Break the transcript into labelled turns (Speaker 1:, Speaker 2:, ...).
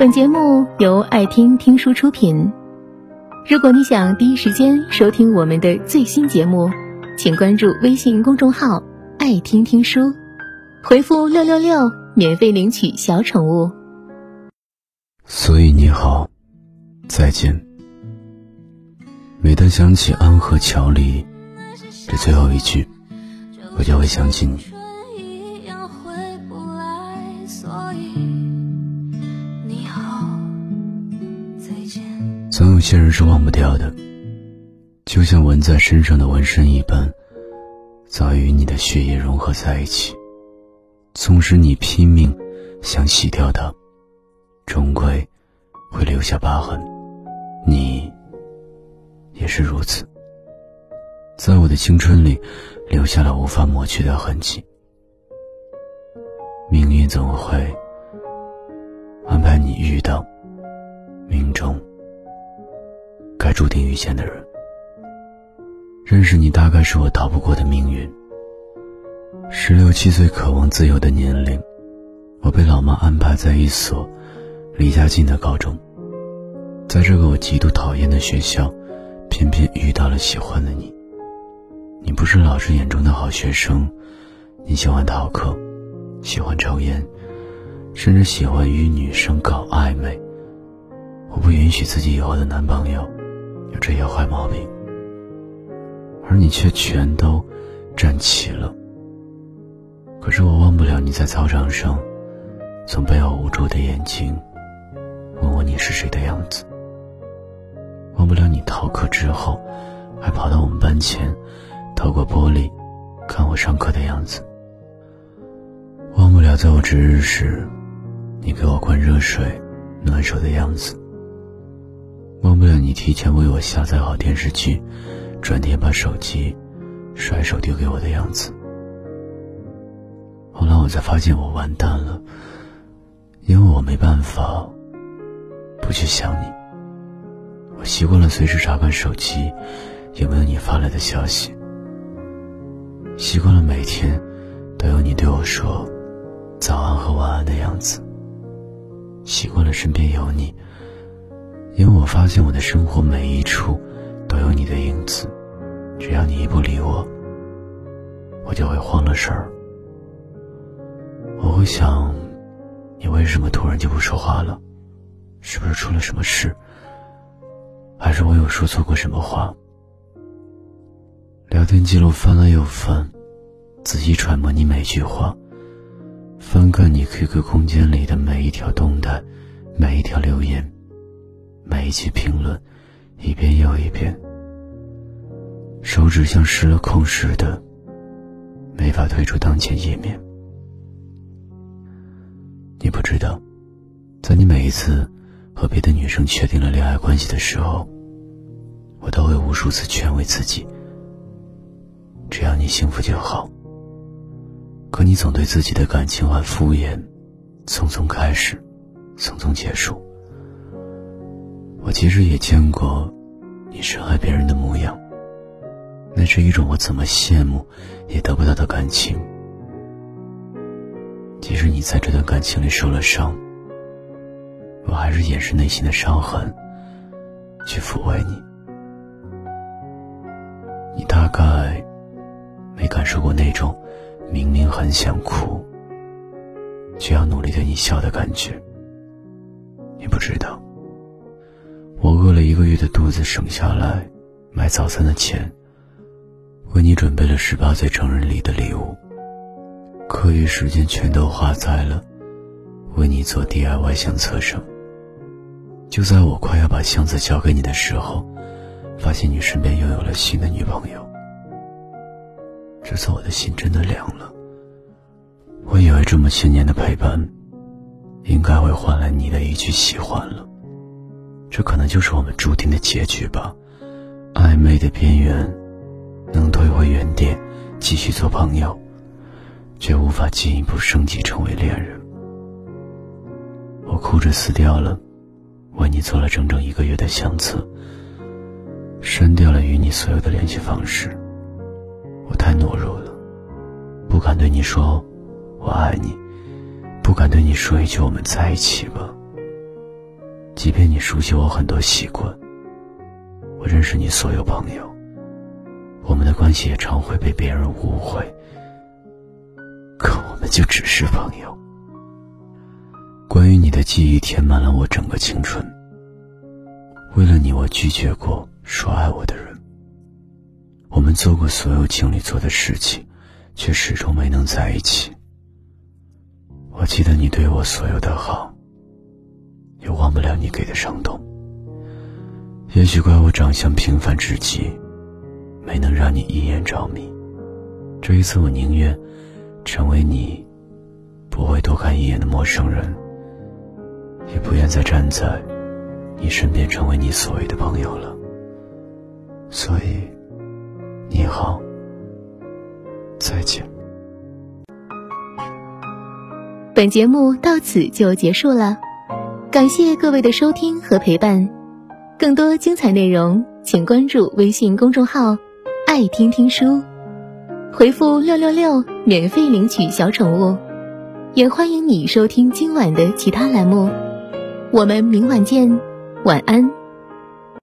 Speaker 1: 本节目由爱听听书出品。如果你想第一时间收听我们的最新节目，请关注微信公众号“爱听听书”，回复“六六六”免费领取小宠物。
Speaker 2: 所以你好，再见。每当想起安和桥里这最后一句，我就会想起你。有些人是忘不掉的，就像纹在身上的纹身一般，早与你的血液融合在一起。纵使你拼命想洗掉它，终归会留下疤痕。你也是如此，在我的青春里留下了无法抹去的痕迹。命运总会安排你遇到命中。该注定遇见的人，认识你大概是我逃不过的命运。十六七岁渴望自由的年龄，我被老妈安排在一所离家近的高中，在这个我极度讨厌的学校，偏偏遇到了喜欢的你。你不是老师眼中的好学生，你喜欢逃课，喜欢抽烟，甚至喜欢与女生搞暧昧。我不允许自己以后的男朋友。有这些坏毛病，而你却全都占齐了。可是我忘不了你在操场上，从背后捂住的眼睛，问我你是谁的样子。忘不了你逃课之后，还跑到我们班前，透过玻璃看我上课的样子。忘不了在我值日时，你给我灌热水，暖手的样子。忘不了你提前为我下载好电视剧，转天把手机甩手丢给我的样子。后来我才发现我完蛋了，因为我没办法不去想你。我习惯了随时查看手机有没有你发来的消息，习惯了每天都有你对我说早安和晚安的样子，习惯了身边有你。因为我发现我的生活每一处都有你的影子，只要你一不理我，我就会慌了神儿。我会想，你为什么突然就不说话了？是不是出了什么事？还是我有说错过什么话？聊天记录翻了又翻，仔细揣摩你每句话，翻看你 QQ 空间里的每一条动态，每一条留言。每一句评论，一遍又一遍，手指像失了控似的，没法退出当前页面。你不知道，在你每一次和别的女生确定了恋爱关系的时候，我都会无数次劝慰自己：只要你幸福就好。可你总对自己的感情很敷衍，匆匆开始，匆匆结束。我其实也见过你深爱别人的模样，那是一种我怎么羡慕也得不到的感情。即使你在这段感情里受了伤，我还是掩饰内心的伤痕，去抚慰你。你大概没感受过那种明明很想哭，却要努力对你笑的感觉，你不知道。我饿了一个月的肚子，省下来买早餐的钱，为你准备了十八岁成人礼的礼物。课余时间全都花在了为你做 DIY 相册上。就在我快要把箱子交给你的时候，发现你身边又有了新的女朋友。这次我的心真的凉了。我以为这么些年的陪伴，应该会换来你的一句喜欢了。这可能就是我们注定的结局吧。暧昧的边缘，能退回原点，继续做朋友，却无法进一步升级成为恋人。我哭着撕掉了为你做了整整一个月的相册，删掉了与你所有的联系方式。我太懦弱了，不敢对你说“我爱你”，不敢对你说一句“我们在一起吧”。即便你熟悉我很多习惯，我认识你所有朋友，我们的关系也常会被别人误会，可我们就只是朋友。关于你的记忆填满了我整个青春。为了你，我拒绝过说爱我的人。我们做过所有情侣做的事情，却始终没能在一起。我记得你对我所有的好，忘不了你给的伤痛。也许怪我长相平凡至极，没能让你一眼着迷。这一次，我宁愿成为你不会多看一眼的陌生人。也不愿再站在你身边，成为你所谓的朋友了。所以，你好，再见。
Speaker 1: 本节目到此就结束了，感谢各位的收听和陪伴。更多精彩内容，请关注微信公众号“爱听听书”，回复“六六六”免费领取小宠物。也欢迎你收听今晚的其他栏目。我们明晚见，晚安。